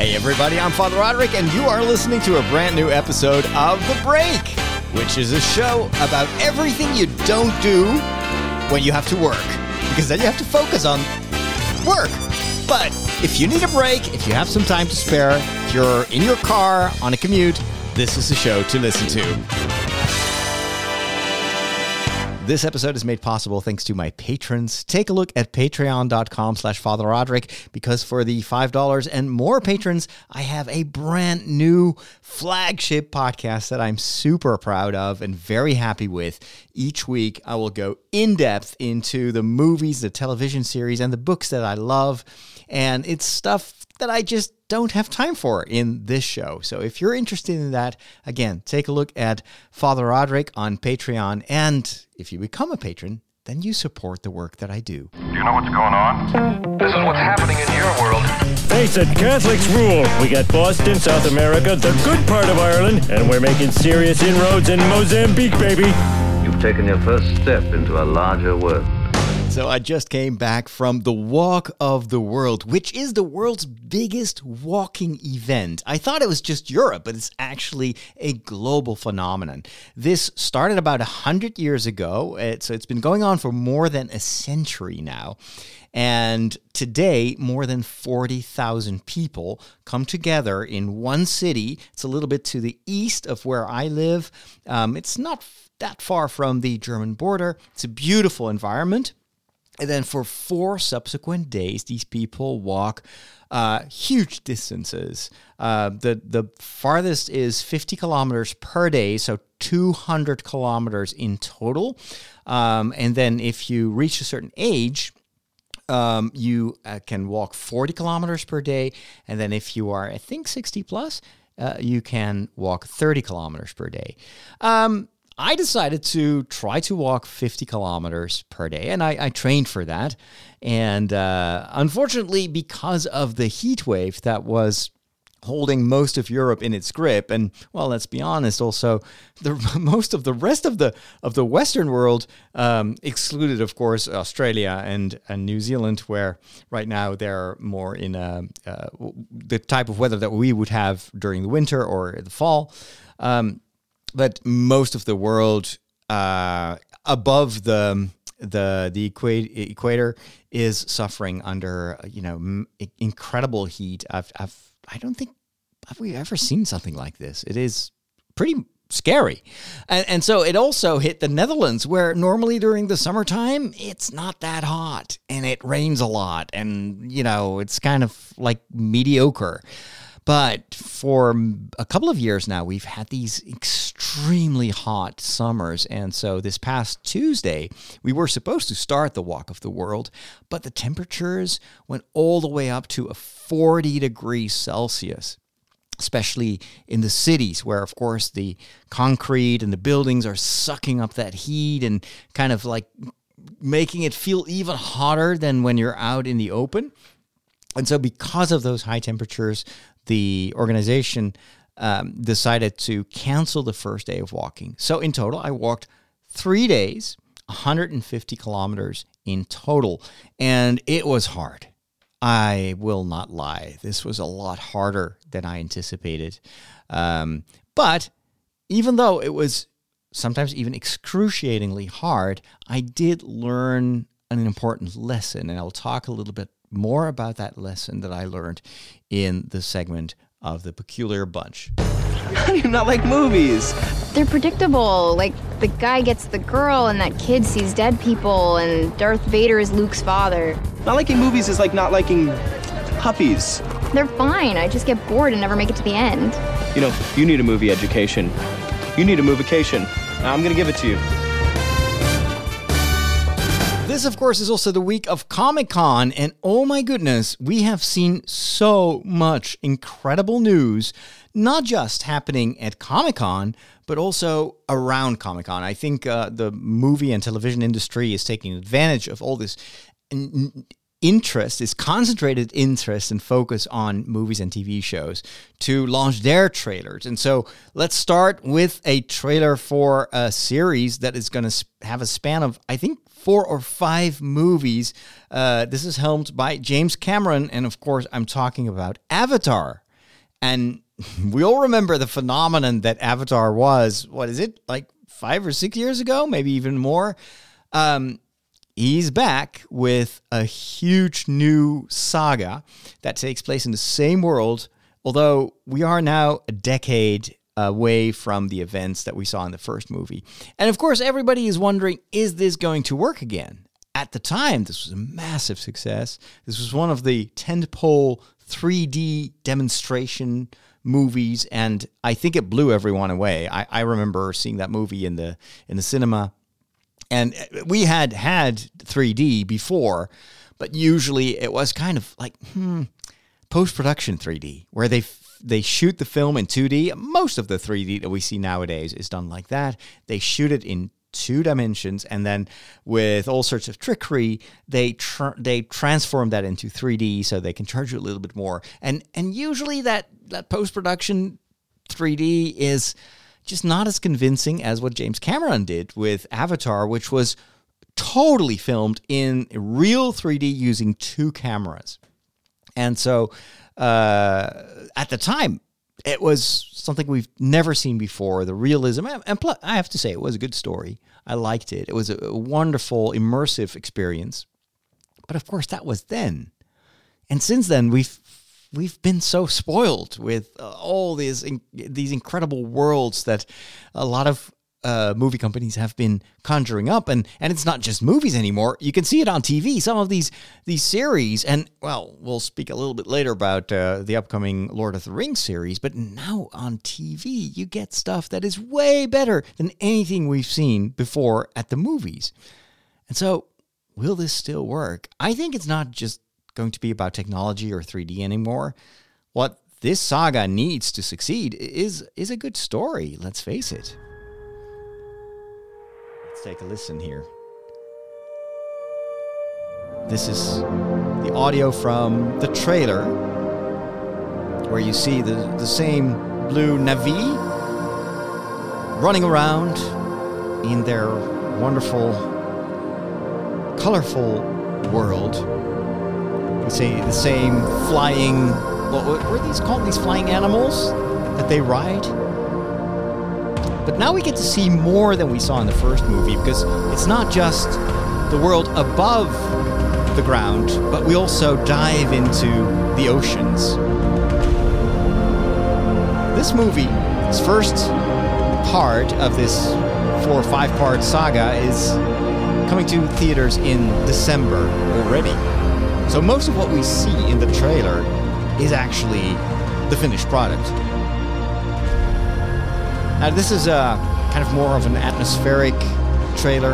Hey, everybody, I'm Father Roderick, and you are listening to a brand new episode of The Break, which is a show about everything you don't do when you have to work, because then you have to focus on work. But if you need a break, if you have some time to spare, if you're in your car on a commute, this is the show to listen to. This episode is made possible thanks to my patrons. Take a look at patreon.com slash Father Roderick because for the $5 and more patrons, I have a brand new flagship podcast that I'm super proud of and very happy with. Each week, I will go in depth into the movies, the television series, and the books that I love. And it's stuff that I just don't have time for in this show. So if you're interested in that, again, take a look at Father Roderick on Patreon. And if you become a patron, then you support the work that I do. Do you know what's going on? This is what's happening in your world. Face it, Catholics rule. We got Boston, South America, the good part of Ireland, and we're making serious inroads in Mozambique, baby. You've taken your first step into a larger world. So I just came back from the Walk of the World, which is the world's biggest walking event. I thought it was just Europe, but it's actually a global phenomenon. This started about 100 years ago, so it's been going on for more than a century now. And today, more than 40,000 people come together in one city. It's a little bit to the east of where I live. Um, it's not that far from the German border. It's a beautiful environment. And then for four subsequent days, these people walk uh, huge distances. Uh, the the farthest is 50 kilometers per day, so 200 kilometers in total. Um, and then if you reach a certain age, um, you uh, can walk 40 kilometers per day. And then if you are, I think, 60 plus, uh, you can walk 30 kilometers per day. Um, I decided to try to walk 50 kilometers per day, and I, I trained for that. And uh, unfortunately, because of the heat wave that was holding most of Europe in its grip, and well, let's be honest, also the most of the rest of the of the Western world, um, excluded, of course, Australia and, and New Zealand, where right now they're more in a, uh, the type of weather that we would have during the winter or the fall. Um, but most of the world uh, above the the the equator is suffering under you know incredible heat. I've, I've I don't think have we ever seen something like this. It is pretty scary. And, and so it also hit the Netherlands, where normally during the summertime, it's not that hot and it rains a lot. And, you know, it's kind of like mediocre. But for a couple of years now, we've had these extremely hot summers. And so this past Tuesday, we were supposed to start the Walk of the World, but the temperatures went all the way up to a 40 degrees Celsius especially in the cities where of course the concrete and the buildings are sucking up that heat and kind of like making it feel even hotter than when you're out in the open and so because of those high temperatures the organization um, decided to cancel the first day of walking. So in total, I walked three days, 150 kilometers in total, and it was hard. I will not lie. This was a lot harder than I anticipated. Um, but even though it was sometimes even excruciatingly hard, I did learn an important lesson. And I'll talk a little bit more about that lesson that I learned in the segment of the Peculiar Bunch. How do you not like movies? They're predictable. Like, the guy gets the girl, and that kid sees dead people, and Darth Vader is Luke's father. Not liking movies is like not liking puppies. They're fine. I just get bored and never make it to the end. You know, you need a movie education. You need a movication. I'm gonna give it to you. This, of course, is also the week of Comic Con, and oh my goodness, we have seen so much incredible news, not just happening at Comic Con, but also around Comic Con. I think uh, the movie and television industry is taking advantage of all this interest, is concentrated interest and focus on movies and TV shows to launch their trailers. And so let's start with a trailer for a series that is going to have a span of, I think, four or five movies. Uh, this is helmed by James Cameron, and of course, I'm talking about Avatar. And we all remember the phenomenon that Avatar was. What is it? Like five or six years ago, maybe even more. Um, he's back with a huge new saga that takes place in the same world, although we are now a decade away from the events that we saw in the first movie. And of course, everybody is wondering is this going to work again? At the time, this was a massive success. This was one of the tentpole 3D demonstration movies, and I think it blew everyone away. I, I remember seeing that movie in the in the cinema, and we had had 3D before, but usually it was kind of like hmm, post production 3D, where they they shoot the film in 2D. Most of the 3D that we see nowadays is done like that. They shoot it in two dimensions and then with all sorts of trickery they tr- they transform that into 3D so they can charge you a little bit more and and usually that that post production 3D is just not as convincing as what James Cameron did with Avatar which was totally filmed in real 3D using two cameras and so uh, at the time, it was something we've never seen before. The realism, and plus, I have to say, it was a good story. I liked it. It was a wonderful, immersive experience. But of course, that was then, and since then, we've we've been so spoiled with uh, all these these incredible worlds that a lot of uh, movie companies have been conjuring up, and and it's not just movies anymore. You can see it on TV. Some of these these series, and well, we'll speak a little bit later about uh, the upcoming Lord of the Rings series. But now on TV, you get stuff that is way better than anything we've seen before at the movies. And so, will this still work? I think it's not just going to be about technology or 3D anymore. What this saga needs to succeed is is a good story. Let's face it. Let's take a listen here. This is the audio from the trailer where you see the, the same blue Na'vi running around in their wonderful, colorful world. We see the same flying, what, are these called? These flying animals that they ride? But now we get to see more than we saw in the first movie because it's not just the world above the ground, but we also dive into the oceans. This movie, this first part of this four or five part saga, is coming to theaters in December already. So most of what we see in the trailer is actually the finished product. Now, this is a kind of more of an atmospheric trailer.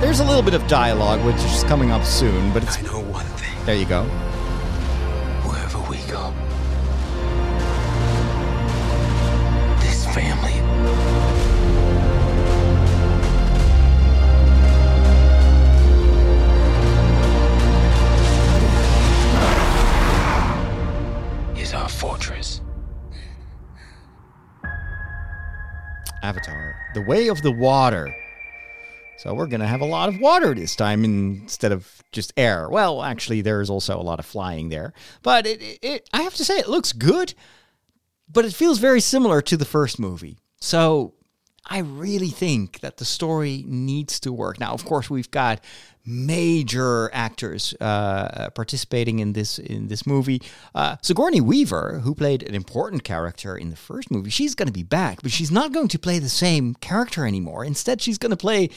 There's a little bit of dialogue, which is coming up soon, but it's. I know one thing. There you go. Way of the Water. So we're going to have a lot of water this time instead of just air. Well, actually, there's also a lot of flying there. But it, it, I have to say, it looks good, but it feels very similar to the first movie. So I really think that the story needs to work. Now, of course, we've got major actors uh, participating in this in this movie. Uh, Sigourney Weaver, who played an important character in the first movie, she's going to be back, but she's not going to play the same character anymore. Instead, she's going to play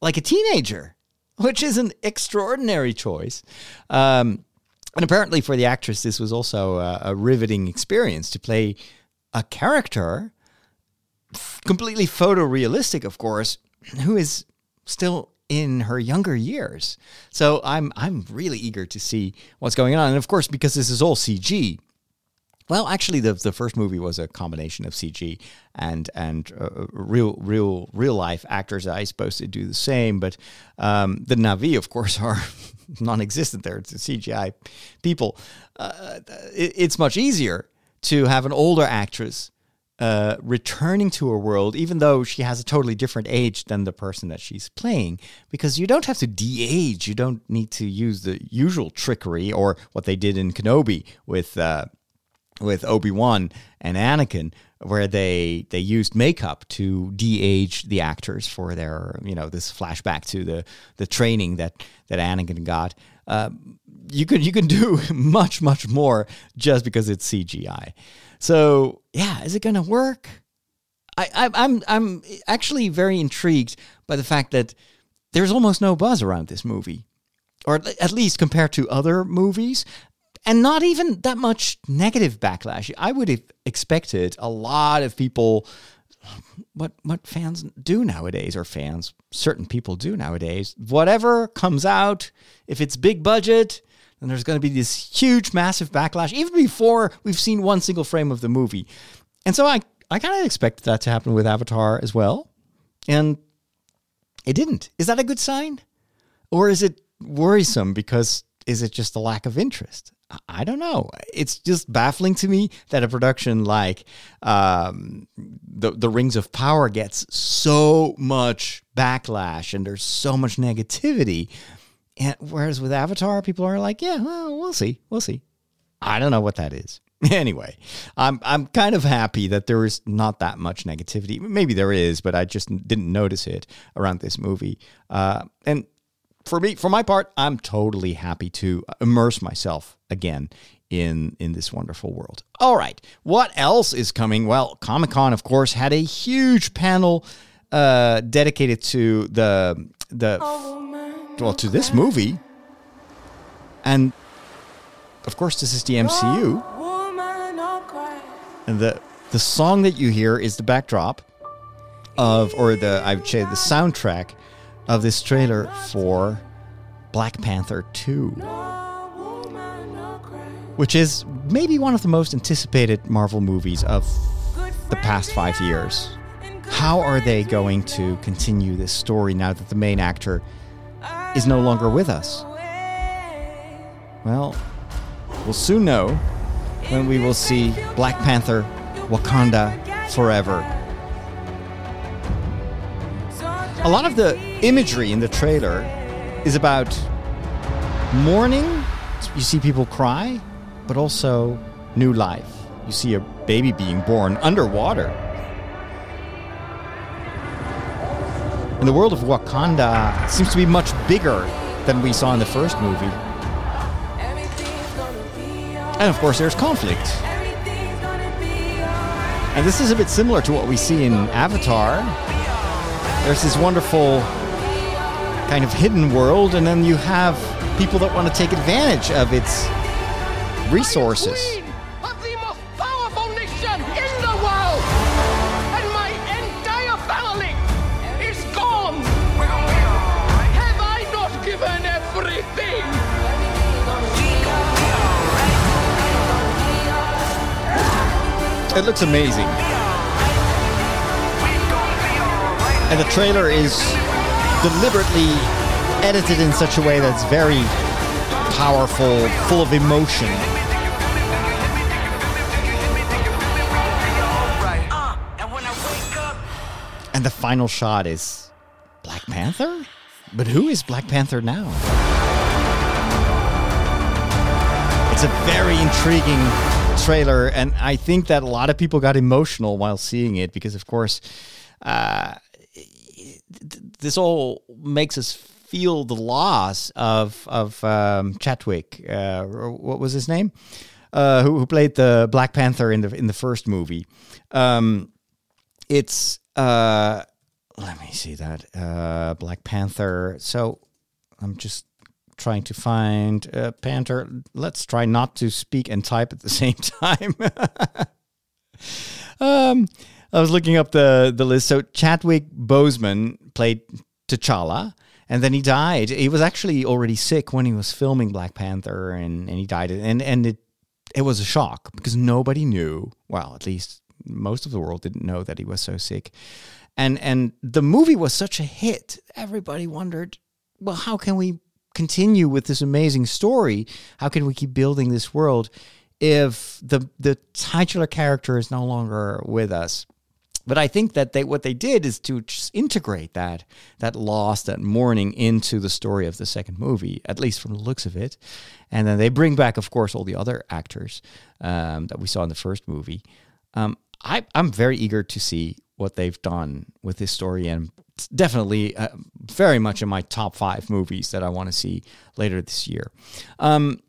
like a teenager, which is an extraordinary choice. Um, and apparently, for the actress, this was also a, a riveting experience to play a character completely photorealistic, of course, who is still in her younger years. So I'm I'm really eager to see what's going on, and of course, because this is all CG. Well, actually, the the first movie was a combination of CG and and uh, real real real life actors. I supposed to do the same, but um, the Na'vi, of course, are non-existent. There, it's CGI people. Uh, it, it's much easier to have an older actress uh, returning to a world, even though she has a totally different age than the person that she's playing, because you don't have to de-age. You don't need to use the usual trickery or what they did in Kenobi with uh, with Obi Wan and Anakin, where they they used makeup to de-age the actors for their you know this flashback to the the training that that Anakin got. Uh, you can you can do much much more just because it's CGI. So yeah, is it going to work? I, I I'm I'm actually very intrigued by the fact that there's almost no buzz around this movie, or at least compared to other movies and not even that much negative backlash. I would have expected a lot of people what what fans do nowadays or fans certain people do nowadays whatever comes out if it's big budget then there's going to be this huge massive backlash even before we've seen one single frame of the movie. And so i i kind of expected that to happen with avatar as well. And it didn't. Is that a good sign? Or is it worrisome because is it just a lack of interest? I don't know. It's just baffling to me that a production like um, the the Rings of Power gets so much backlash and there's so much negativity, and whereas with Avatar, people are like, yeah, well, we'll see, we'll see. I don't know what that is. Anyway, I'm I'm kind of happy that there is not that much negativity. Maybe there is, but I just didn't notice it around this movie. Uh, and for me, for my part, I'm totally happy to immerse myself again in in this wonderful world. All right, what else is coming? Well, Comic Con, of course, had a huge panel uh, dedicated to the the well to this movie, and of course, this is the MCU. And the the song that you hear is the backdrop of, or the I would say the soundtrack of this trailer for Black Panther 2, which is maybe one of the most anticipated Marvel movies of the past five years. How are they going to continue this story now that the main actor is no longer with us? Well, we'll soon know when we will see Black Panther Wakanda Forever. A lot of the imagery in the trailer is about mourning. You see people cry, but also new life. You see a baby being born underwater. In the world of Wakanda, seems to be much bigger than we saw in the first movie. And of course, there's conflict. And this is a bit similar to what we see in Avatar. There's this wonderful kind of hidden world, and then you have people that want to take advantage of its resources. It looks amazing. And the trailer is deliberately edited in such a way that's very powerful, full of emotion. And the final shot is Black Panther? But who is Black Panther now? It's a very intriguing trailer, and I think that a lot of people got emotional while seeing it because, of course, uh, this all makes us feel the loss of of um, Chadwick. Uh, what was his name? Uh, who, who, played the Black Panther in the in the first movie? Um, it's uh, let me see that uh, Black Panther. So I'm just trying to find uh, Panther. Let's try not to speak and type at the same time. um, I was looking up the the list. So Chadwick Boseman played T'Challa, and then he died. He was actually already sick when he was filming Black Panther, and, and he died. And and it it was a shock because nobody knew. Well, at least most of the world didn't know that he was so sick. And and the movie was such a hit. Everybody wondered, well, how can we continue with this amazing story? How can we keep building this world if the the titular character is no longer with us? but I think that they what they did is to integrate that that loss, that mourning into the story of the second movie, at least from the looks of it. And then they bring back, of course, all the other actors um, that we saw in the first movie. Um, I, I'm very eager to see what they've done with this story, and definitely uh, very much in my top five movies that I want to see later this year. Um,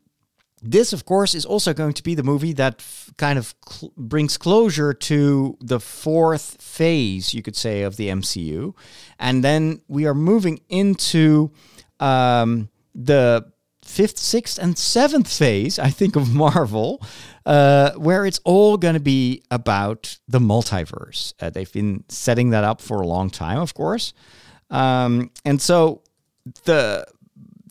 this, of course, is also going to be the movie that f- kind of cl- brings closure to the fourth phase, you could say, of the MCU. And then we are moving into um, the fifth, sixth, and seventh phase, I think, of Marvel, uh, where it's all going to be about the multiverse. Uh, they've been setting that up for a long time, of course. Um, and so the,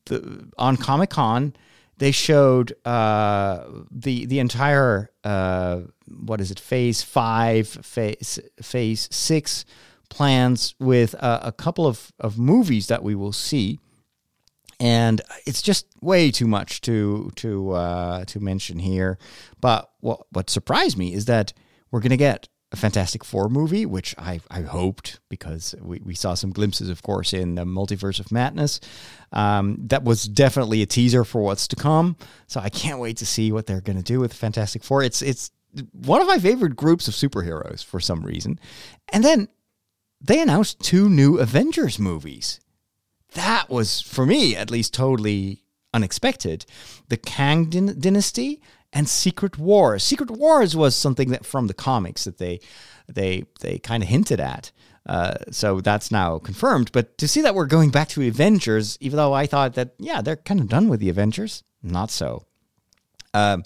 the on Comic Con, they showed uh, the the entire uh, what is it phase five phase phase six plans with uh, a couple of, of movies that we will see and it's just way too much to to uh, to mention here but what what surprised me is that we're gonna get a Fantastic Four movie, which I, I hoped because we, we saw some glimpses, of course, in the Multiverse of Madness. Um, that was definitely a teaser for what's to come. So I can't wait to see what they're going to do with Fantastic Four. It's it's one of my favorite groups of superheroes for some reason. And then they announced two new Avengers movies. That was, for me at least, totally unexpected. The Kang Dyn- Dynasty and Secret Wars. Secret Wars was something that from the comics that they they they kind of hinted at. Uh, so that's now confirmed. But to see that we're going back to Avengers, even though I thought that yeah they're kind of done with the Avengers, not so. Um,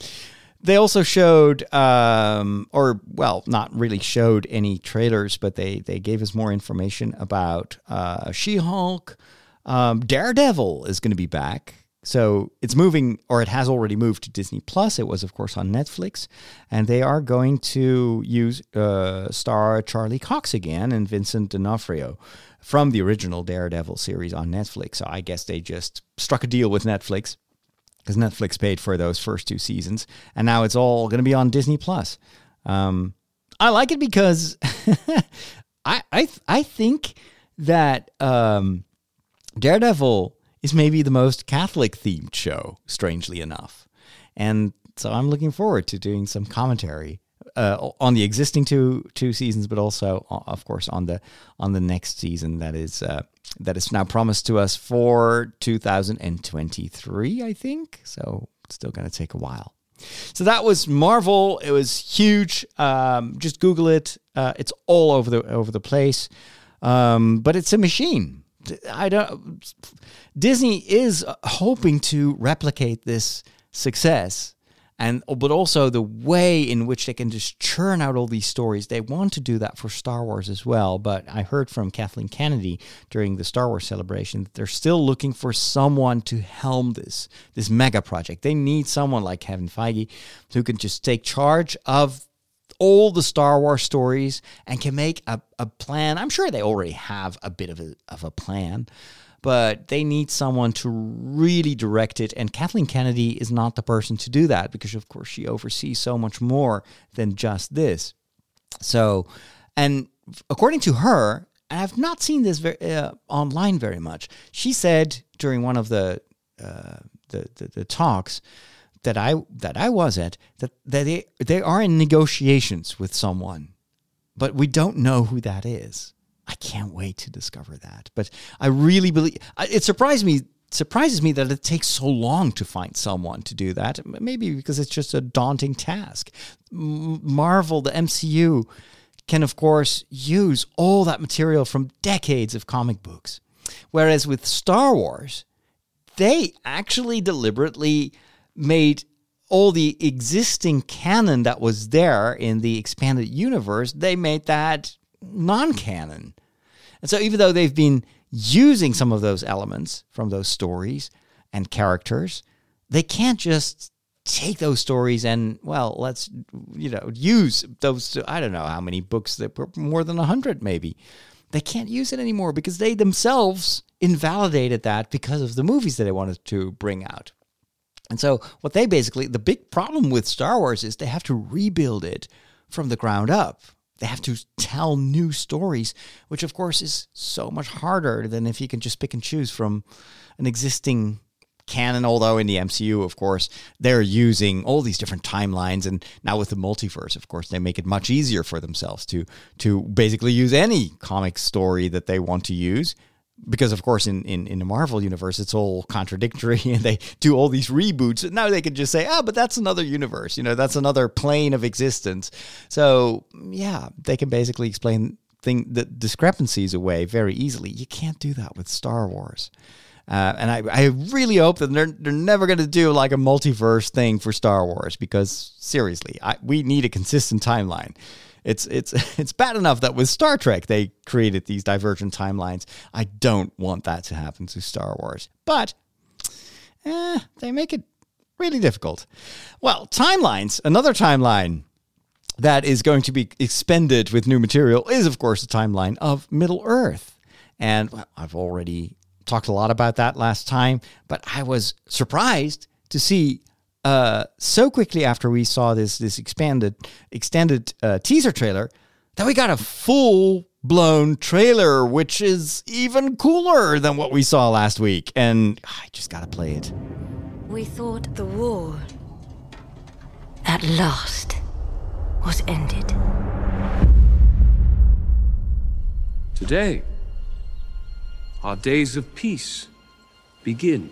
they also showed, um, or well, not really showed any trailers, but they they gave us more information about uh, She-Hulk. Um, Daredevil is going to be back. So it's moving, or it has already moved to Disney Plus. It was, of course, on Netflix, and they are going to use uh, star Charlie Cox again and Vincent D'Onofrio from the original Daredevil series on Netflix. So I guess they just struck a deal with Netflix because Netflix paid for those first two seasons, and now it's all going to be on Disney Plus. Um, I like it because I I I think that um, Daredevil is maybe the most Catholic themed show, strangely enough. And so I'm looking forward to doing some commentary uh, on the existing two two seasons, but also, of course, on the on the next season that is uh, that is now promised to us for 2023. I think so. It's still going to take a while. So that was Marvel. It was huge. Um, just Google it. Uh, it's all over the over the place. Um, but it's a machine. I don't. Disney is hoping to replicate this success, and but also the way in which they can just churn out all these stories. They want to do that for Star Wars as well. But I heard from Kathleen Kennedy during the Star Wars celebration that they're still looking for someone to helm this this mega project. They need someone like Kevin Feige who can just take charge of all the Star Wars stories and can make a, a plan. I'm sure they already have a bit of a, of a plan, but they need someone to really direct it. And Kathleen Kennedy is not the person to do that because, of course, she oversees so much more than just this. So, and according to her, and I've not seen this very, uh, online very much, she said during one of the, uh, the, the, the talks, that I that I was at that, that they they are in negotiations with someone, but we don't know who that is. I can't wait to discover that. But I really believe it surprised me surprises me that it takes so long to find someone to do that. Maybe because it's just a daunting task. Marvel, the MCU, can of course use all that material from decades of comic books, whereas with Star Wars, they actually deliberately made all the existing canon that was there in the expanded universe, they made that non canon. And so, even though they've been using some of those elements from those stories and characters, they can't just take those stories and, well, let's, you know, use those. I don't know how many books, that were more than 100 maybe. They can't use it anymore because they themselves invalidated that because of the movies that they wanted to bring out. And so, what they basically, the big problem with Star Wars is they have to rebuild it from the ground up. they have to tell new stories, which of course is so much harder than if you can just pick and choose from an existing canon. Although in the MCU, of course, they're using all these different timelines, and now with the multiverse, of course, they make it much easier for themselves to to basically use any comic story that they want to use because of course in, in, in the Marvel universe it's all contradictory and they do all these reboots. Now they can just say, ah, oh, but that's another universe, you know, that's another plane of existence. So yeah, they can basically explain thing the discrepancies away very easily. You can't do that with Star Wars. Uh, and I, I really hope that they're, they're never going to do like a multiverse thing for Star Wars because seriously, I, we need a consistent timeline it's it's it's bad enough that with Star Trek they created these divergent timelines. I don't want that to happen to Star Wars, but eh, they make it really difficult. Well, timelines. Another timeline that is going to be expended with new material is, of course, the timeline of Middle Earth, and well, I've already talked a lot about that last time, but I was surprised to see uh, so quickly after we saw this this expanded extended uh, teaser trailer that we got a full blown trailer, which is even cooler than what we saw last week. And I just gotta play it. We thought the war at last was ended. Today, our days of peace begin.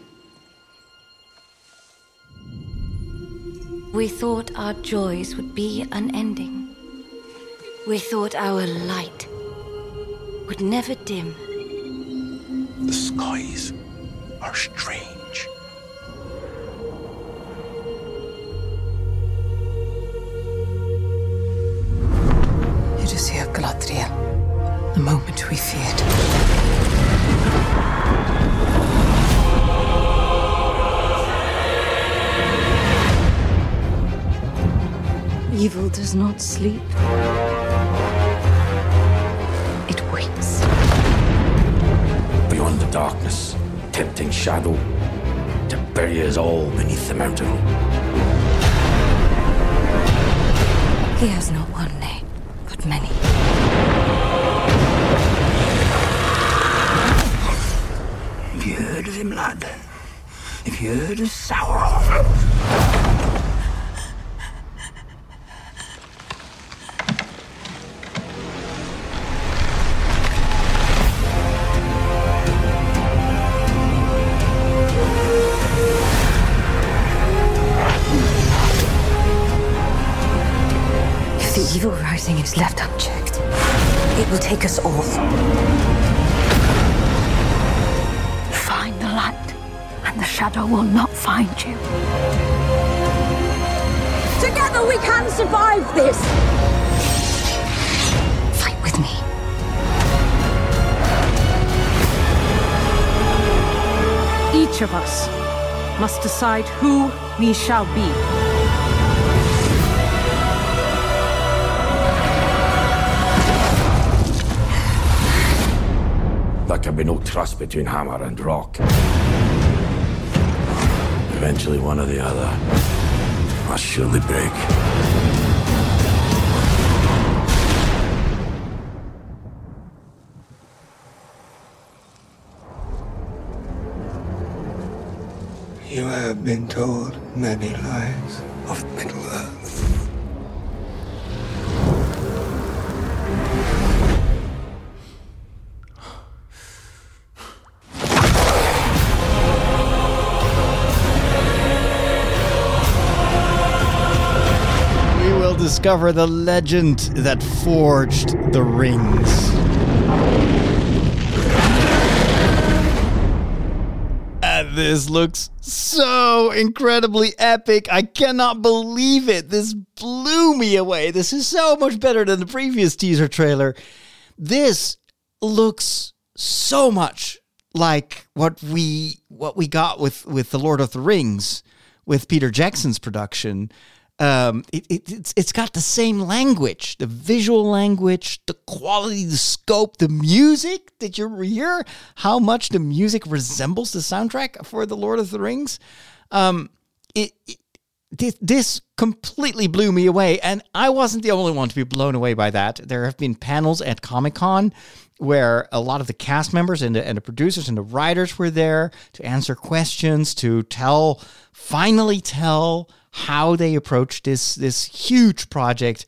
We thought our joys would be unending. We thought our light would never dim. The skies are strange. It is here, Galadriel. The moment we feared. Evil does not sleep. It waits. Beyond the darkness, tempting shadow to bury us all beneath the mountain. He has not one name, but many. Have you heard of him, lad? Have you heard of Sauron? Find you. Together we can survive this! Fight with me. Each of us must decide who we shall be. There can be no trust between hammer and rock. Eventually, one or the other must surely break. You have been told many lies of Middle Earth. Discover the legend that forged the rings. And this looks so incredibly epic. I cannot believe it. This blew me away. This is so much better than the previous teaser trailer. This looks so much like what we what we got with with the Lord of the Rings with Peter Jackson's production um, it, it, it's it's got the same language, the visual language, the quality, the scope, the music. Did you hear how much the music resembles the soundtrack for the Lord of the Rings? Um, it, it this, this completely blew me away. And I wasn't the only one to be blown away by that. There have been panels at Comic Con where a lot of the cast members and the, and the producers and the writers were there to answer questions, to tell, finally tell how they approached this, this huge project.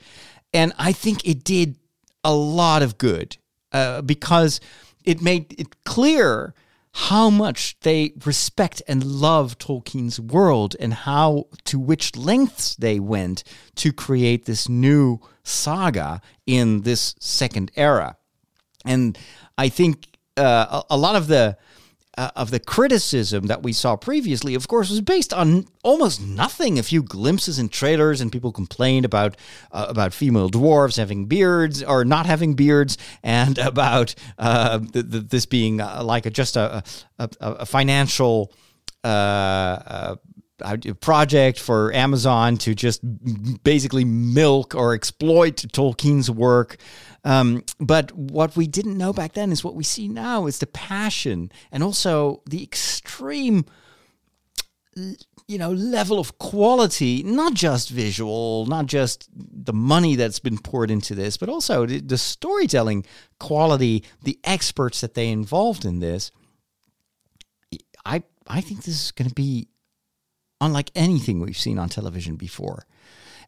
And I think it did a lot of good uh, because it made it clear how much they respect and love Tolkien's world and how to which lengths they went to create this new saga in this second era. And I think uh, a, a lot of the uh, of the criticism that we saw previously, of course, was based on almost nothing. A few glimpses in trailers, and people complained about uh, about female dwarves having beards or not having beards, and about uh, the, the, this being uh, like a, just a, a, a financial. Uh, uh, project for Amazon to just basically milk or exploit Tolkien's work. Um, but what we didn't know back then is what we see now is the passion and also the extreme you know level of quality not just visual not just the money that's been poured into this but also the, the storytelling quality the experts that they involved in this. I i think this is going to be unlike anything we've seen on television before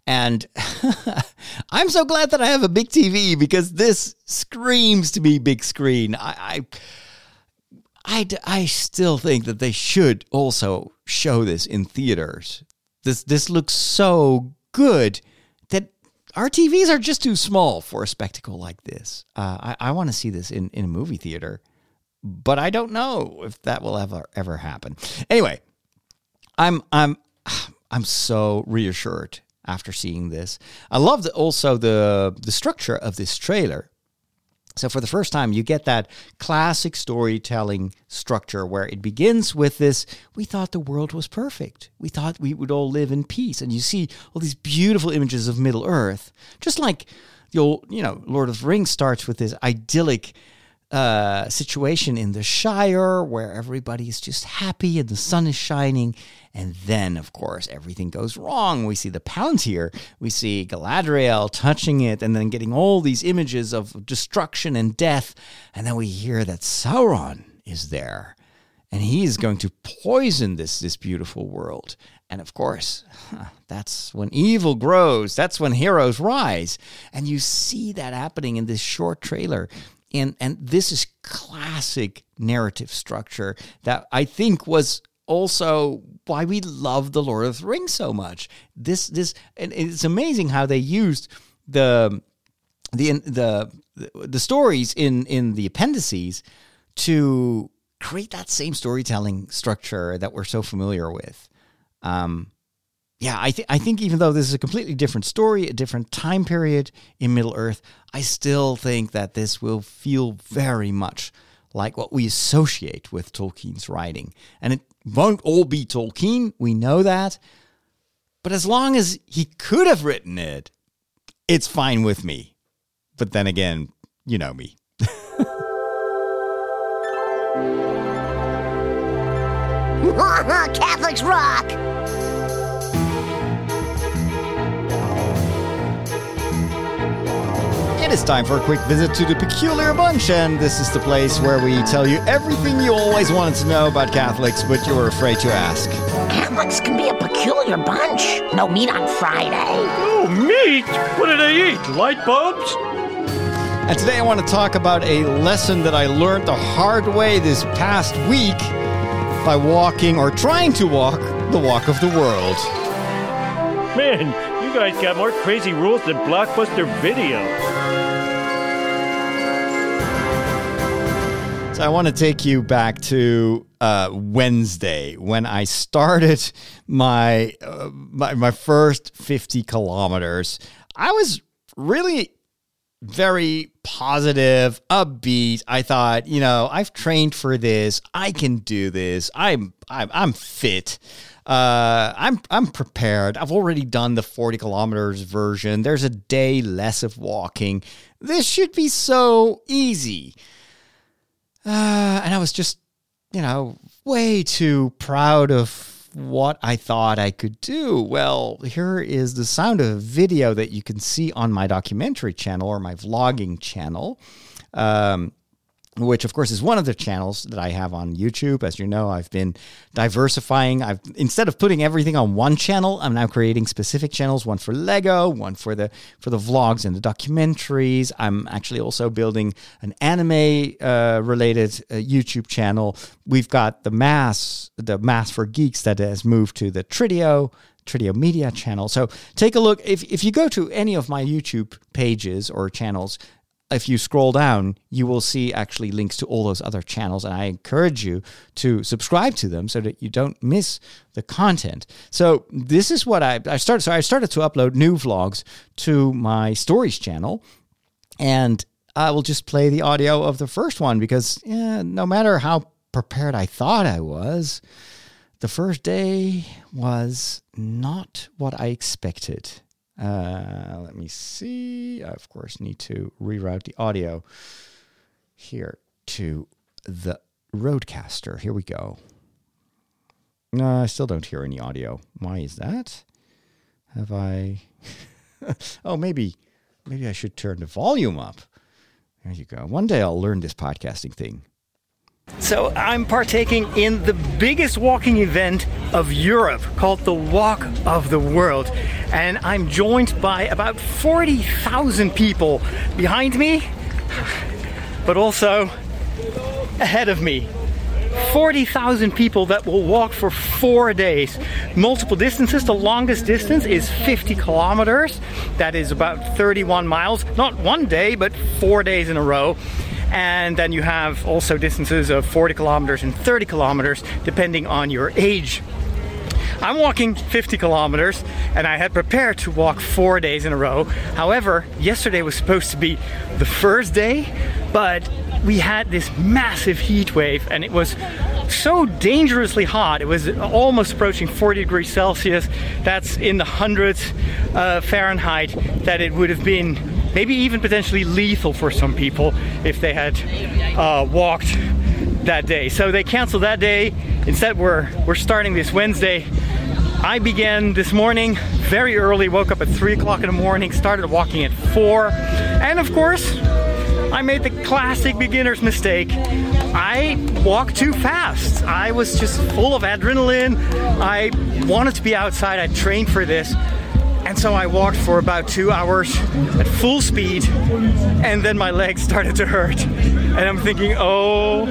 and I'm so glad that I have a big TV because this screams to me big screen. I, I, I, I still think that they should also show this in theaters. This this looks so good that our TVs are just too small for a spectacle like this. Uh, I, I want to see this in, in a movie theater, but I don't know if that will ever ever happen. Anyway, I'm I'm I'm so reassured after seeing this. I love also the the structure of this trailer. So for the first time, you get that classic storytelling structure where it begins with this: "We thought the world was perfect. We thought we would all live in peace," and you see all these beautiful images of Middle Earth, just like the old, you know, Lord of the Rings starts with this idyllic uh, situation in the Shire where everybody is just happy and the sun is shining. And then, of course, everything goes wrong. We see the Palantir, we see Galadriel touching it, and then getting all these images of destruction and death. And then we hear that Sauron is there. And he is going to poison this, this beautiful world. And of course, that's when evil grows. That's when heroes rise. And you see that happening in this short trailer and and this is classic narrative structure that I think was also why we love the Lord of the Rings so much. This this and it's amazing how they used the the the the stories in in the appendices to create that same storytelling structure that we're so familiar with. Um, yeah, I think I think even though this is a completely different story, a different time period in Middle Earth, I still think that this will feel very much like what we associate with Tolkien's writing. And it won't all be Tolkien, we know that. But as long as he could have written it, it's fine with me. But then again, you know me. Catholics rock! Is time for a quick visit to the Peculiar Bunch, and this is the place where we tell you everything you always wanted to know about Catholics, but you were afraid to ask. Catholics can be a peculiar bunch. No meat on Friday. Oh, meat? What do they eat? Light bulbs? And today I want to talk about a lesson that I learned the hard way this past week by walking or trying to walk the walk of the world. Man, you guys got more crazy rules than Blockbuster Video. So I want to take you back to uh, Wednesday when I started my, uh, my my first 50 kilometers. I was really very positive, upbeat. I thought, you know, I've trained for this. I can do this. I'm I'm I'm fit. Uh, I'm I'm prepared. I've already done the 40 kilometers version. There's a day less of walking. This should be so easy. Uh, and I was just, you know, way too proud of what I thought I could do. Well, here is the sound of a video that you can see on my documentary channel or my vlogging channel. Um, which of course is one of the channels that I have on YouTube. As you know, I've been diversifying. I've instead of putting everything on one channel, I'm now creating specific channels, one for Lego, one for the for the vlogs and the documentaries. I'm actually also building an anime uh, related uh, YouTube channel. We've got the Mass, the Mass for Geeks that has moved to the Trideo Trideo Media channel. So take a look. If, if you go to any of my YouTube pages or channels, if you scroll down, you will see actually links to all those other channels. And I encourage you to subscribe to them so that you don't miss the content. So this is what I, I started. So I started to upload new vlogs to my stories channel. And I will just play the audio of the first one because yeah, no matter how prepared I thought I was, the first day was not what I expected. Uh, let me see. I, of course, need to reroute the audio here to the RodeCaster. Here we go. No, I still don't hear any audio. Why is that? Have I? oh, maybe, maybe I should turn the volume up. There you go. One day I'll learn this podcasting thing. So I'm partaking in the biggest walking event of Europe called the Walk of the World. And I'm joined by about 40,000 people behind me, but also ahead of me. 40,000 people that will walk for four days. Multiple distances. The longest distance is 50 kilometers. That is about 31 miles. Not one day, but four days in a row and then you have also distances of 40 kilometers and 30 kilometers depending on your age. I'm walking 50 kilometers and I had prepared to walk four days in a row. However, yesterday was supposed to be the first day, but we had this massive heat wave and it was so dangerously hot. It was almost approaching 40 degrees Celsius. That's in the hundreds uh, Fahrenheit that it would have been maybe even potentially lethal for some people if they had uh, walked that day. So they canceled that day. Instead, we're we're starting this Wednesday. I began this morning very early. Woke up at three o'clock in the morning. Started walking at four, and of course, I made the classic beginner's mistake. I walked too fast. I was just full of adrenaline. I wanted to be outside. I trained for this. And so I walked for about two hours at full speed, and then my legs started to hurt. And I'm thinking, oh,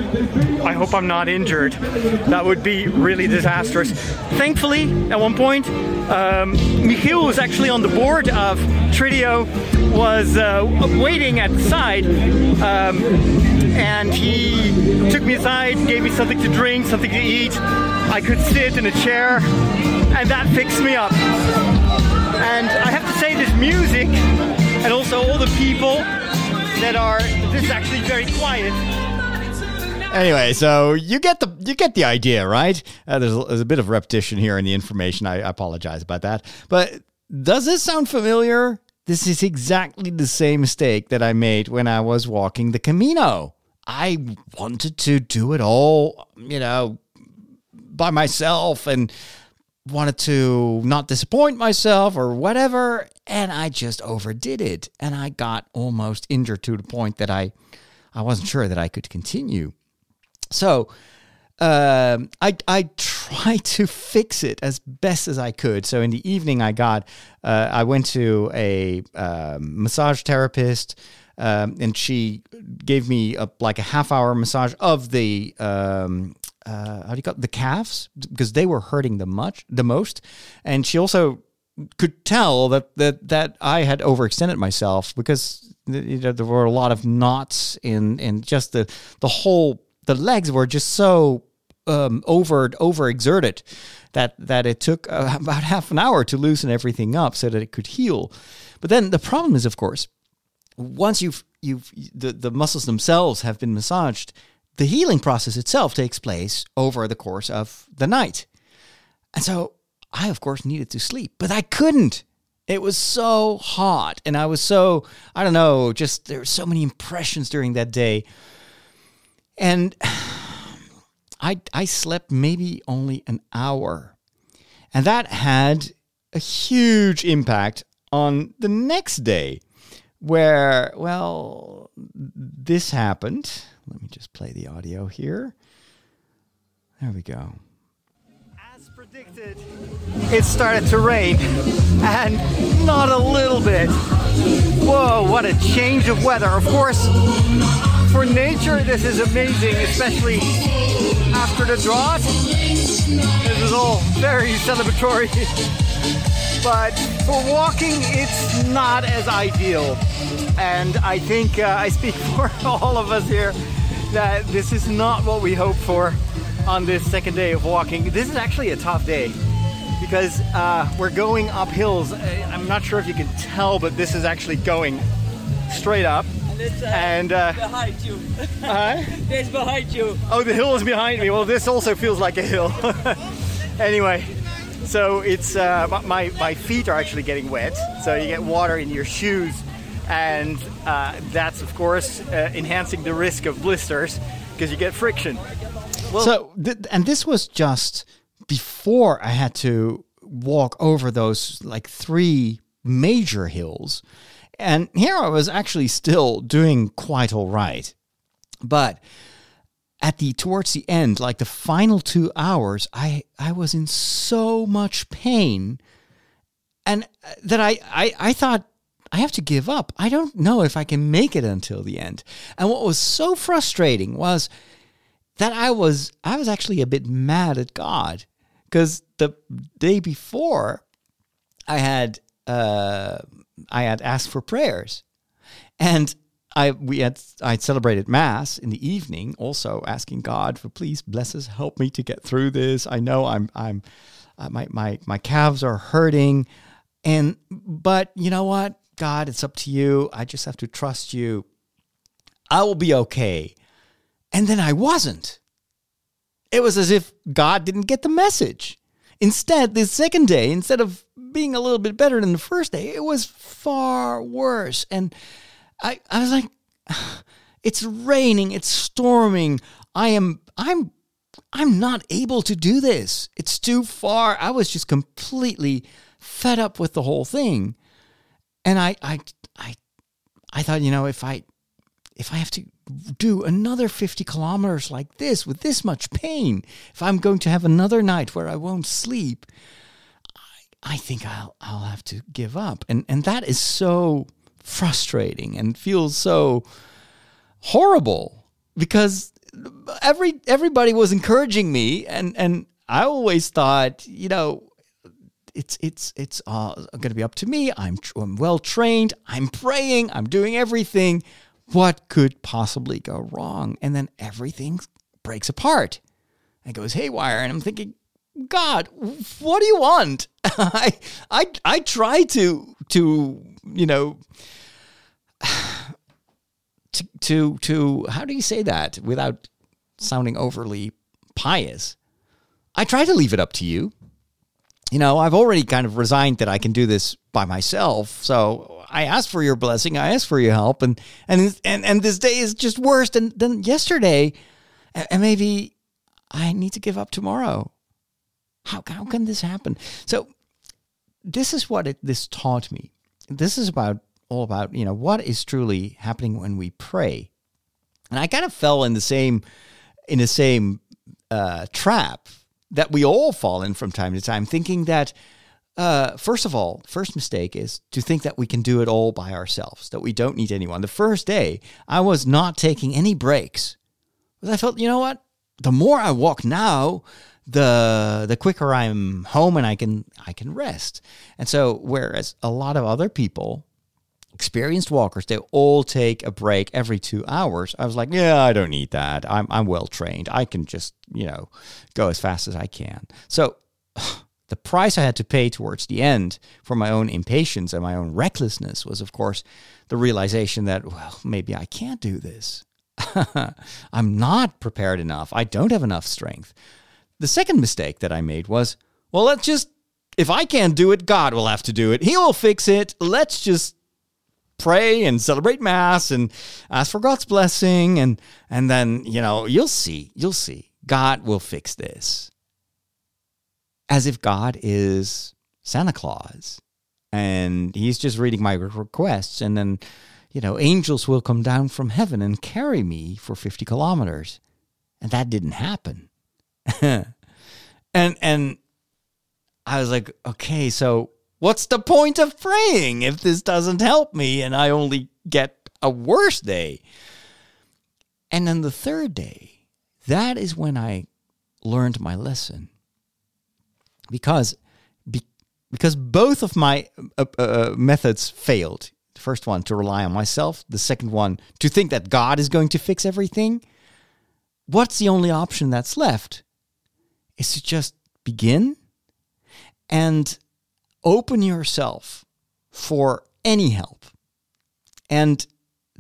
I hope I'm not injured. That would be really disastrous. Thankfully, at one point, um, Michiel was actually on the board of Tridio, was uh, waiting at the side. Um, and he took me aside, gave me something to drink, something to eat. I could sit in a chair, and that fixed me up. And I have to say, this music and also all the people that are this is actually very quiet. Anyway, so you get the you get the idea, right? Uh, there's, a, there's a bit of repetition here in the information. I, I apologize about that, but does this sound familiar? This is exactly the same mistake that I made when I was walking the Camino. I wanted to do it all, you know, by myself and wanted to not disappoint myself or whatever and I just overdid it and I got almost injured to the point that I I wasn't sure that I could continue. So um, I I tried to fix it as best as I could. So in the evening, I got uh, I went to a uh, massage therapist, um, and she gave me a, like a half hour massage of the um, uh, how do you call it? the calves because they were hurting the much the most, and she also could tell that that that I had overextended myself because you know, there were a lot of knots in in just the the whole the legs were just so um, over overexerted that that it took uh, about half an hour to loosen everything up so that it could heal. But then the problem is, of course, once you've you've the, the muscles themselves have been massaged, the healing process itself takes place over the course of the night. And so I, of course, needed to sleep, but I couldn't. It was so hot, and I was so, I don't know, just there were so many impressions during that day. And I, I slept maybe only an hour. And that had a huge impact on the next day, where, well, this happened. Let me just play the audio here. There we go. As predicted, it started to rain, and not a little bit. Whoa, what a change of weather. Of course, for nature, this is amazing, especially after the drought. This is all very celebratory. but for walking, it's not as ideal. And I think uh, I speak for all of us here that this is not what we hope for on this second day of walking. This is actually a tough day because uh, we're going up hills. Uh, I'm not sure if you can tell, but this is actually going straight up. And it's uh, And, uh, behind you. It's behind you. Oh, the hill is behind me. Well, this also feels like a hill. anyway, so it's uh, my my feet are actually getting wet. So you get water in your shoes, and uh, that's of course uh, enhancing the risk of blisters because you get friction. so, th- and this was just before I had to walk over those like three major hills. And here I was actually still doing quite all right. But at the towards the end, like the final two hours, I, I was in so much pain and uh, that I, I, I thought I have to give up. I don't know if I can make it until the end. And what was so frustrating was that I was I was actually a bit mad at God because the day before I had uh, I had asked for prayers, and I we had I celebrated mass in the evening, also asking God for please bless us, help me to get through this. I know I'm I'm uh, my my my calves are hurting, and but you know what, God, it's up to you. I just have to trust you. I will be okay. And then I wasn't. It was as if God didn't get the message. Instead, the second day, instead of being a little bit better than the first day, it was far worse. And I, I was like, it's raining, it's storming. I am, I'm, I'm not able to do this. It's too far. I was just completely fed up with the whole thing. And I, I, I, I thought, you know, if I, if I have to do another 50 kilometers like this with this much pain, if I'm going to have another night where I won't sleep, I, I think I'll I'll have to give up. And and that is so frustrating and feels so horrible because every everybody was encouraging me and and I always thought, you know, it's it's it's uh, going to be up to me. I'm, I'm well trained. I'm praying. I'm doing everything what could possibly go wrong? And then everything breaks apart. It goes haywire. And I'm thinking, God, what do you want? I I I try to to you know to to to how do you say that without sounding overly pious? I try to leave it up to you. You know, I've already kind of resigned that I can do this by myself. So I asked for your blessing. I asked for your help, and and and and this day is just worse than than yesterday, and maybe I need to give up tomorrow. How how can this happen? So this is what it, this taught me. This is about all about you know what is truly happening when we pray, and I kind of fell in the same in the same uh, trap that we all fall in from time to time, thinking that uh, first of all, first mistake is to think that we can do it all by ourselves, that we don't need anyone. The first day, I was not taking any breaks. I felt, you know what? The more I walk now, the the quicker I'm home and I can I can rest. And so whereas a lot of other people experienced walkers they all take a break every 2 hours. I was like, yeah, I don't need that. I'm I'm well trained. I can just, you know, go as fast as I can. So the price I had to pay towards the end for my own impatience and my own recklessness was, of course, the realization that, well, maybe I can't do this. I'm not prepared enough. I don't have enough strength. The second mistake that I made was, well, let's just, if I can't do it, God will have to do it. He will fix it. Let's just pray and celebrate mass and ask for God's blessing and and then, you know, you'll see. You'll see. God will fix this. as if God is Santa Claus and he's just reading my requests and then you know angels will come down from heaven and carry me for 50 kilometers and that didn't happen and and i was like okay so what's the point of praying if this doesn't help me and i only get a worse day and then the third day that is when i learned my lesson because because both of my uh, uh, methods failed. The first one to rely on myself, the second one to think that God is going to fix everything. What's the only option that's left? Is to just begin and open yourself for any help. And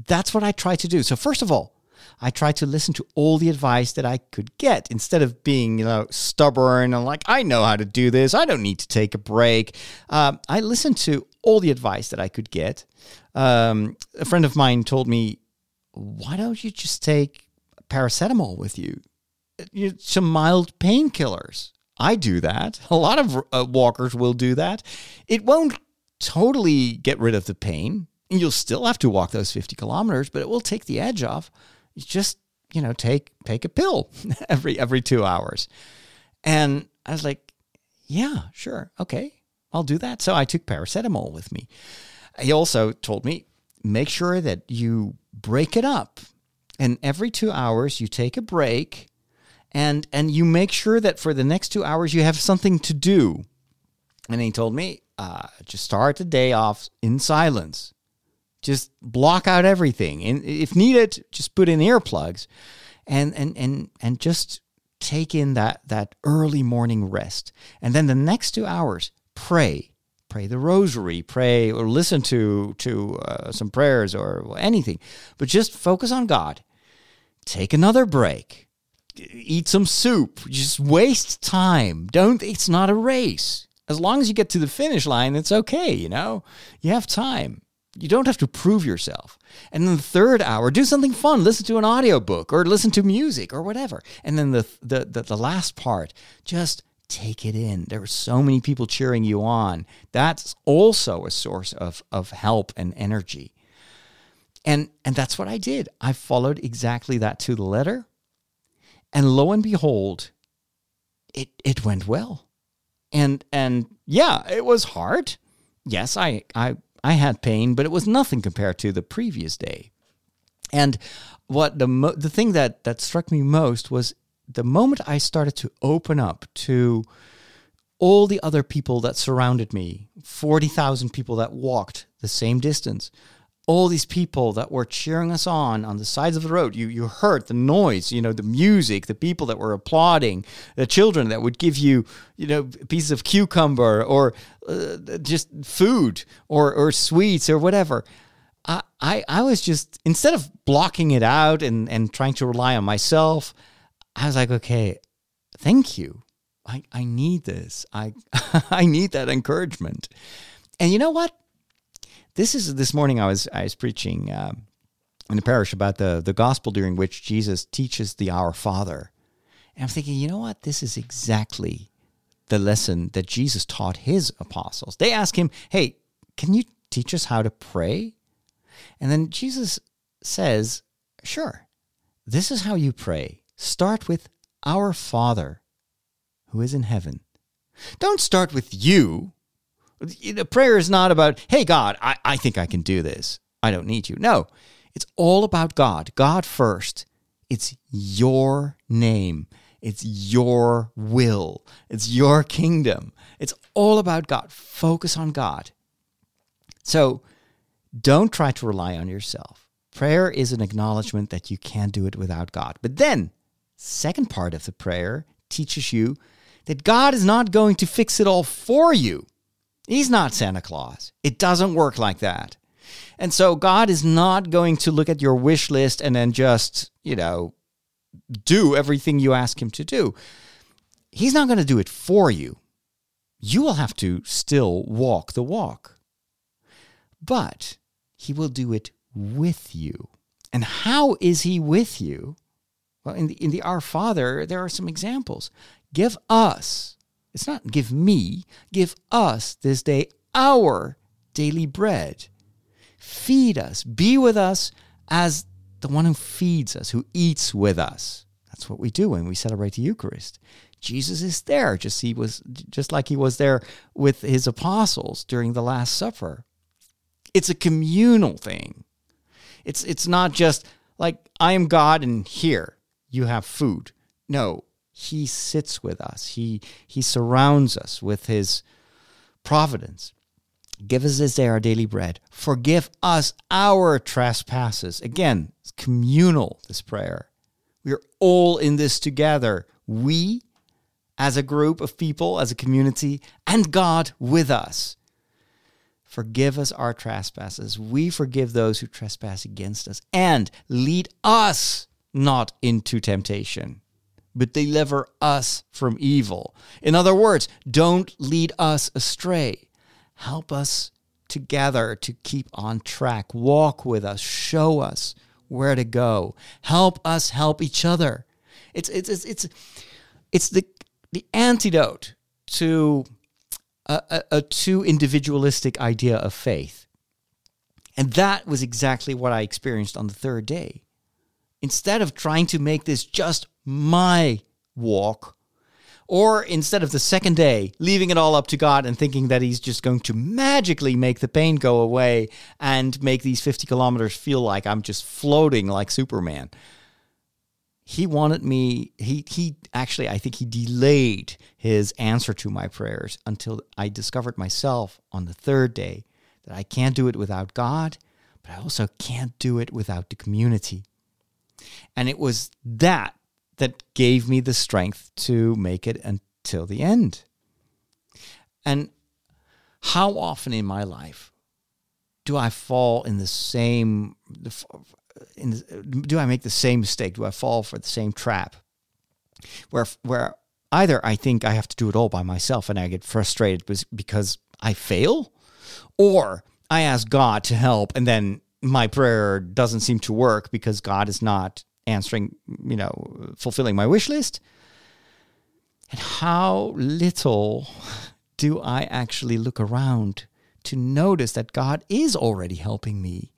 that's what I try to do. So, first of all, I tried to listen to all the advice that I could get instead of being, you know, stubborn and like, I know how to do this. I don't need to take a break. Um, I listened to all the advice that I could get. Um, a friend of mine told me, why don't you just take paracetamol with you? Some mild painkillers. I do that. A lot of uh, walkers will do that. It won't totally get rid of the pain. You'll still have to walk those 50 kilometers, but it will take the edge off you just you know take take a pill every every two hours and i was like yeah sure okay i'll do that so i took paracetamol with me he also told me make sure that you break it up and every two hours you take a break and and you make sure that for the next two hours you have something to do and he told me uh, just start the day off in silence just block out everything. And if needed, just put in earplugs and and and and just take in that that early morning rest. And then the next 2 hours, pray. Pray the rosary, pray or listen to to uh, some prayers or anything. But just focus on God. Take another break. Eat some soup. Just waste time. Don't it's not a race. As long as you get to the finish line, it's okay, you know? You have time you don't have to prove yourself. And then the third hour, do something fun. Listen to an audiobook or listen to music or whatever. And then the, the, the, the last part, just take it in. There are so many people cheering you on. That's also a source of, of help and energy. And, and that's what I did. I followed exactly that to the letter. And lo and behold, it, it went well. And, and yeah, it was hard. Yes, I, I I had pain, but it was nothing compared to the previous day. And what the mo- the thing that that struck me most was the moment I started to open up to all the other people that surrounded me 40,000 people that walked the same distance all these people that were cheering us on on the sides of the road. You you heard the noise, you know, the music, the people that were applauding, the children that would give you, you know, pieces of cucumber or uh, just food or or sweets or whatever. I, I I was just instead of blocking it out and and trying to rely on myself, I was like, okay, thank you. I I need this. I I need that encouragement. And you know what? This is this morning. I was I was preaching uh, in the parish about the the gospel during which Jesus teaches the Our Father, and I'm thinking, you know what? This is exactly the lesson that Jesus taught his apostles. They ask him, "Hey, can you teach us how to pray?" And then Jesus says, "Sure. This is how you pray. Start with Our Father, who is in heaven." Don't start with you the prayer is not about, hey, God, I, I think I can do this. I don't need you. No, it's all about God. God first. It's your name. It's your will. It's your kingdom. It's all about God. Focus on God. So don't try to rely on yourself. Prayer is an acknowledgement that you can't do it without God. But then, second part of the prayer teaches you that God is not going to fix it all for you. He's not Santa Claus. It doesn't work like that. And so God is not going to look at your wish list and then just, you know, do everything you ask him to do. He's not going to do it for you. You will have to still walk the walk. But he will do it with you. And how is he with you? Well, in the, in the Our Father, there are some examples. Give us It's not give me, give us this day our daily bread. Feed us, be with us as the one who feeds us, who eats with us. That's what we do when we celebrate the Eucharist. Jesus is there, just he was just like he was there with his apostles during the Last Supper. It's a communal thing. It's it's not just like I am God and here you have food. No, he sits with us. He he surrounds us with his providence. Give us this day our daily bread. Forgive us our trespasses. Again, it's communal, this prayer. We are all in this together. We, as a group of people, as a community, and God with us. Forgive us our trespasses. We forgive those who trespass against us. And lead us not into temptation, but deliver us from evil. In other words, don't lead us astray. Help us together to keep on track. Walk with us. Show us where to go. Help us help each other. It's it's it's it's, it's the the antidote to a, a, a too individualistic idea of faith. And that was exactly what I experienced on the third day. Instead of trying to make this just my walk, or instead of the second day, leaving it all up to God and thinking that He's just going to magically make the pain go away and make these 50 kilometers feel like I'm just floating like Superman. He wanted me, he, he actually, I think he delayed his answer to my prayers until I discovered myself on the third day that I can't do it without God, but I also can't do it without the community. And it was that that gave me the strength to make it until the end. And how often in my life do I fall in the same in the, do I make the same mistake? Do I fall for the same trap? Where where either I think I have to do it all by myself and I get frustrated because I fail, or I ask God to help and then my prayer doesn't seem to work because God is not answering, you know, fulfilling my wish list. And how little do I actually look around to notice that God is already helping me?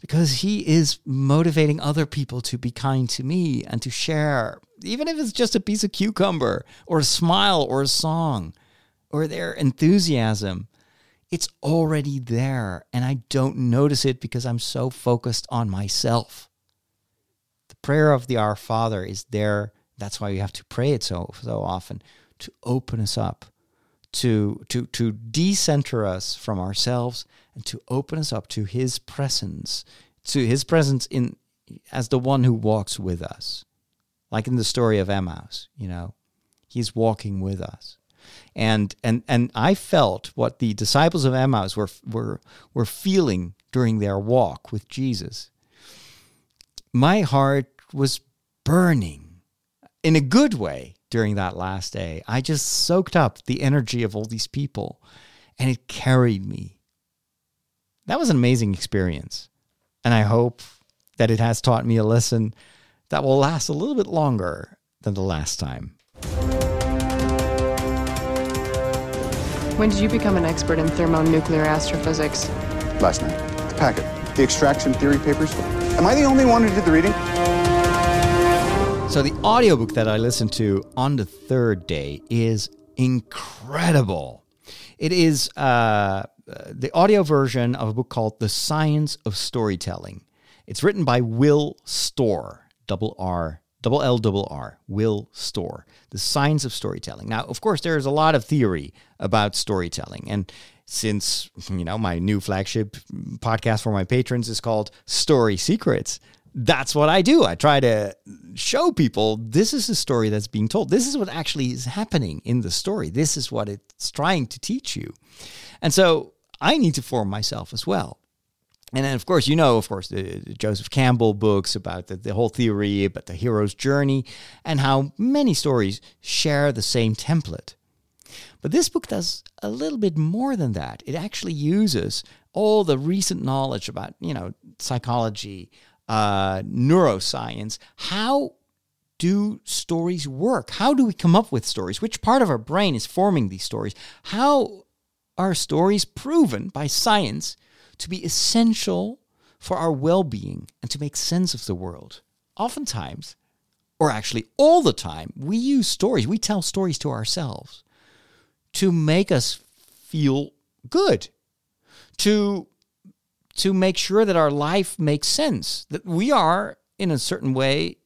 Because He is motivating other people to be kind to me and to share, even if it's just a piece of cucumber or a smile or a song or their enthusiasm. It's already there, and I don't notice it because I'm so focused on myself prayer of the Our Father is there. That's why we have to pray it so so often to open us up, to to to decenter us from ourselves, and to open us up to His presence, to His presence in as the one who walks with us, like in the story of Emmaus. You know, He's walking with us and and and I felt what the disciples of Emmaus were were were feeling during their walk with Jesus. My heart was burning in a good way during that last day. I just soaked up the energy of all these people and it carried me. That was an amazing experience. And I hope that it has taught me a lesson that will last a little bit longer than the last time. When did you become an expert in thermonuclear astrophysics? Last night. The packet. The extraction theory papers. Am I the only one who did the reading? So the audiobook that I listened to on the third day is incredible. It is uh, the audio version of a book called The Science of Storytelling. It's written by Will Storr, double R, double L, double R, Will Storr. The Science of Storytelling. Now, of course, there's a lot of theory about storytelling, and since you know my new flagship podcast for my patrons is called Story Secrets that's what I do. I try to show people this is a story that's being told. This is what actually is happening in the story. This is what it's trying to teach you. And so I need to form myself as well. And then, of course, you know, of course, the, the Joseph Campbell books about the, the whole theory about the hero's journey and how many stories share the same template. But this book does a little bit more than that. It actually uses all the recent knowledge about, you know, psychology, uh, neuroscience, how do stories work? How do we come up with stories? Which part of our brain is forming these stories? How are stories proven by science to be essential for our well being and to make sense of the world? Oftentimes, or actually all the time, we use stories, we tell stories to ourselves to make us feel good, to, to make sure that our life makes sense, that we are, in a certain way,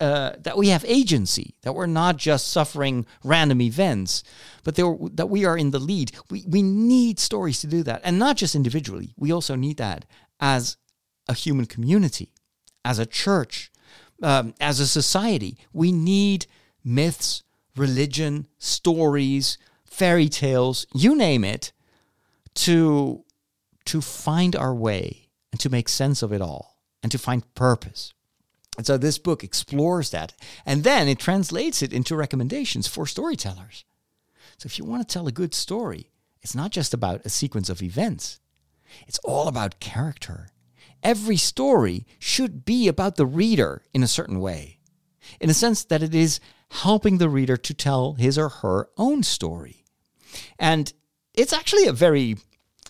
uh, that we have agency, that we're not just suffering random events, but that we are in the lead. We, we need stories to do that. And not just individually, we also need that as a human community, as a church, um, as a society. We need myths, religion, stories, fairy tales, you name it, to, to find our way and to make sense of it all and to find purpose. And so this book explores that. And then it translates it into recommendations for storytellers. So if you want to tell a good story, it's not just about a sequence of events, it's all about character. Every story should be about the reader in a certain way, in a sense that it is helping the reader to tell his or her own story. And it's actually a very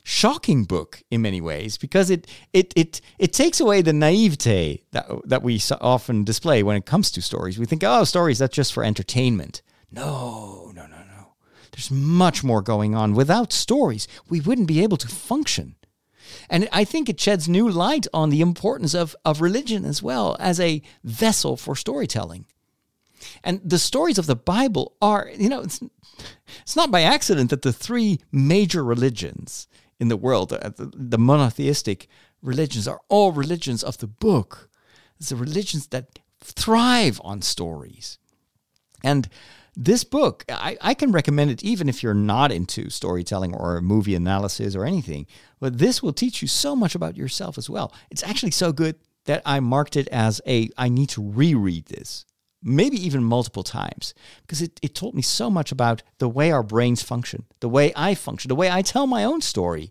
shocking book in many ways because it it it it takes away the naivete that that we often display when it comes to stories. We think, oh, stories that's just for entertainment. No, no, no, no. There's much more going on. Without stories, we wouldn't be able to function. And I think it sheds new light on the importance of, of religion as well as a vessel for storytelling. And the stories of the Bible are, you know, it's, it's not by accident that the three major religions in the world, uh, the, the monotheistic religions, are all religions of the book. It's the religions that thrive on stories. And this book, I, I can recommend it even if you're not into storytelling or movie analysis or anything, but this will teach you so much about yourself as well. It's actually so good that I marked it as a I need to reread this maybe even multiple times, because it, it taught me so much about the way our brains function, the way I function, the way I tell my own story,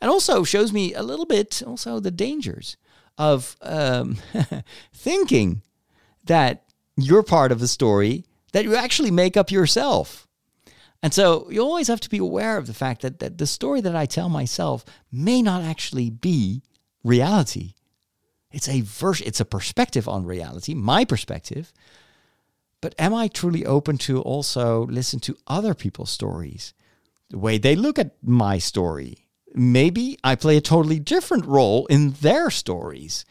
and also shows me a little bit also the dangers of um, thinking that you're part of a story that you actually make up yourself. And so you always have to be aware of the fact that, that the story that I tell myself may not actually be reality. It's a version, it's a perspective on reality, my perspective, but am I truly open to also listen to other people's stories, the way they look at my story? Maybe I play a totally different role in their stories.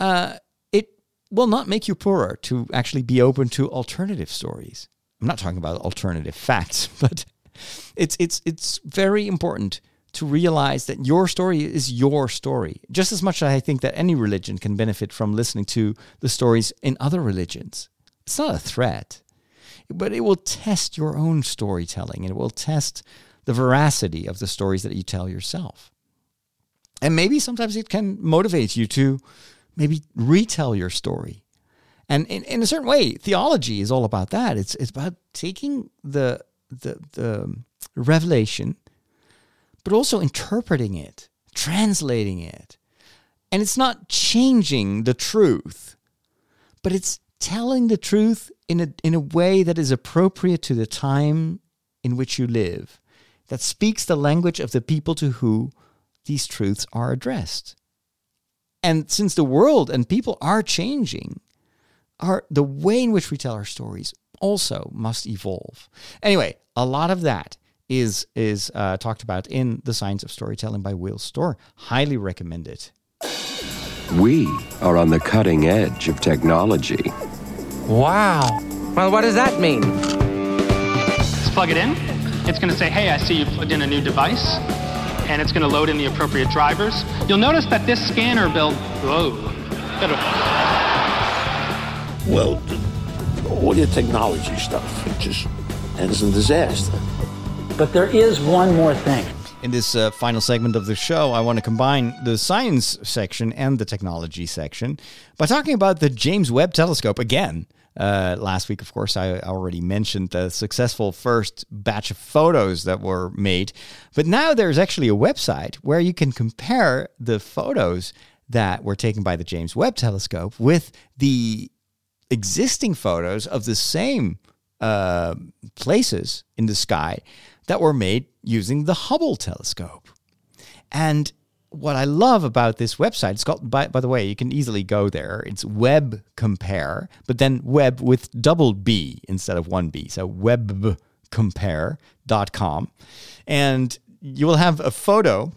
Uh, it will not make you poorer to actually be open to alternative stories. I'm not talking about alternative facts, but it's it's it's very important to realize that your story is your story. Just as much as I think that any religion can benefit from listening to the stories in other religions. It's not a threat, but it will test your own storytelling and it will test the veracity of the stories that you tell yourself. And maybe sometimes it can motivate you to maybe retell your story. And in, in a certain way, theology is all about that. It's, it's about taking the, the, the revelation, but also interpreting it, translating it. And it's not changing the truth, but it's telling the truth in a, in a way that is appropriate to the time in which you live, that speaks the language of the people to whom these truths are addressed. And since the world and people are changing, our, the way in which we tell our stories also must evolve. Anyway, a lot of that is is uh, talked about in the Science of Storytelling by Will Storr. Highly recommend it. We are on the cutting edge of technology. Wow. Well, what does that mean? Let's plug it in. It's going to say, hey, I see you plugged in a new device. And it's going to load in the appropriate drivers. You'll notice that this scanner built, Whoa. Well, all your technology stuff just ends in disaster. But there is one more thing. In this uh, final segment of the show, I want to combine the science section and the technology section by talking about the James Webb Telescope again. Uh, last week, of course, I already mentioned the successful first batch of photos that were made. But now there's actually a website where you can compare the photos that were taken by the James Webb Telescope with the existing photos of the same uh, places in the sky that were made using the Hubble telescope. And what I love about this website, it's called, by, by the way, you can easily go there. It's Web Compare, but then web with double B instead of one B. So webbcompare.com. And you will have a photo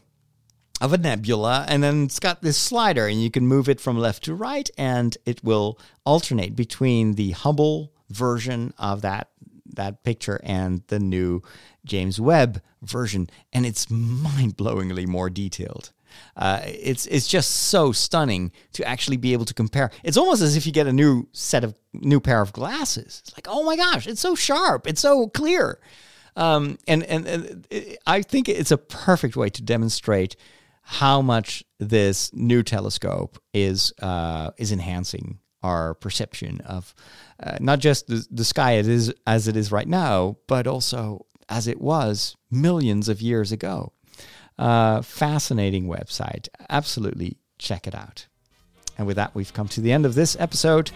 of a nebula, and then it's got this slider, and you can move it from left to right, and it will alternate between the Hubble version of that that picture and the new James Webb version, and it's mind-blowingly more detailed. Uh, it's it's just so stunning to actually be able to compare. It's almost as if you get a new set of new pair of glasses. It's like, oh my gosh, it's so sharp, it's so clear, um, and, and and I think it's a perfect way to demonstrate how much this new telescope is uh, is enhancing our perception of uh, not just the, the sky it is as it is right now, but also as it was millions of years ago. Uh, fascinating website. Absolutely check it out. And with that, we've come to the end of this episode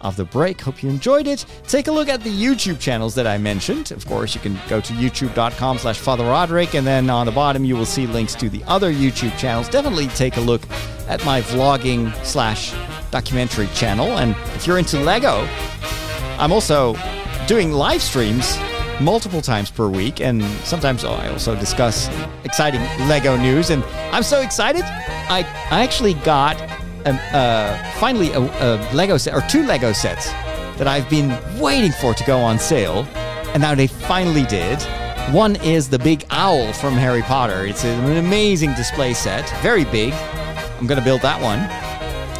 of The Break. Hope you enjoyed it. Take a look at the YouTube channels that I mentioned. Of course, you can go to youtube.com slash Father Roderick, and then on the bottom, you will see links to the other YouTube channels. Definitely take a look at my vlogging slash documentary channel. And if you're into Lego, I'm also doing live streams multiple times per week, and sometimes I also discuss exciting Lego news. And I'm so excited! I, I actually got um, uh, finally a, a Lego set or two Lego sets that I've been waiting for to go on sale, and now they finally did. One is the big owl from Harry Potter. It's an amazing display set, very big. I'm gonna build that one.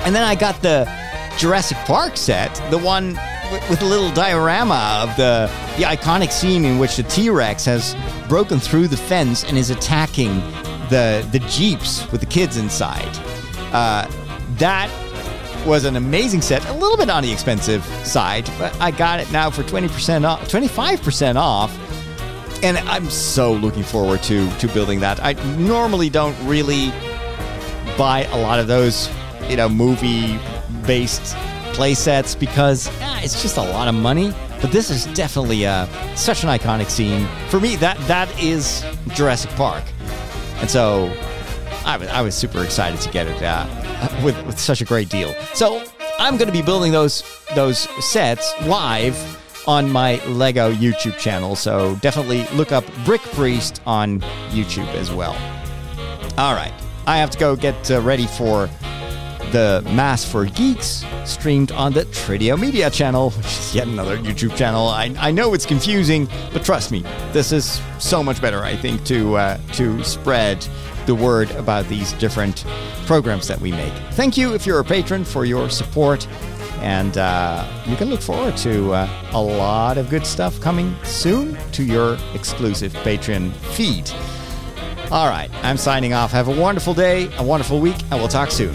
And then I got the Jurassic Park set, the one with, a little diorama of the the iconic scene in which the T Rex has broken through the fence and is attacking the the jeeps with the kids inside. Uh, that was an amazing set, a little bit on the expensive side, but I got it now for 20% off, 25% off. And I'm so looking forward to to building that. I normally don't really buy a lot of those, you know, movie based play sets because it's just a lot of money. But this is definitely uh, such an iconic scene. For me, that that is Jurassic Park. And so I was, I was super excited to get it uh, with, with such a great deal. So I'm going to be building those those sets live on my Lego YouTube channel. So definitely look up Brick Priest on YouTube as well. All right, I have to go get uh, ready for the Mass for Geeks streamed on the Tridio Media channel, which is yet another YouTube channel. I, I know it's confusing, but trust me, this is so much better, I think, to uh, to spread the word about these different programs that we make. Thank you if you're a patron for your support. And uh, you can look forward to uh, a lot of good stuff coming soon to your exclusive Patreon feed. All right, I'm signing off. Have a wonderful day, a wonderful week, and we'll talk soon.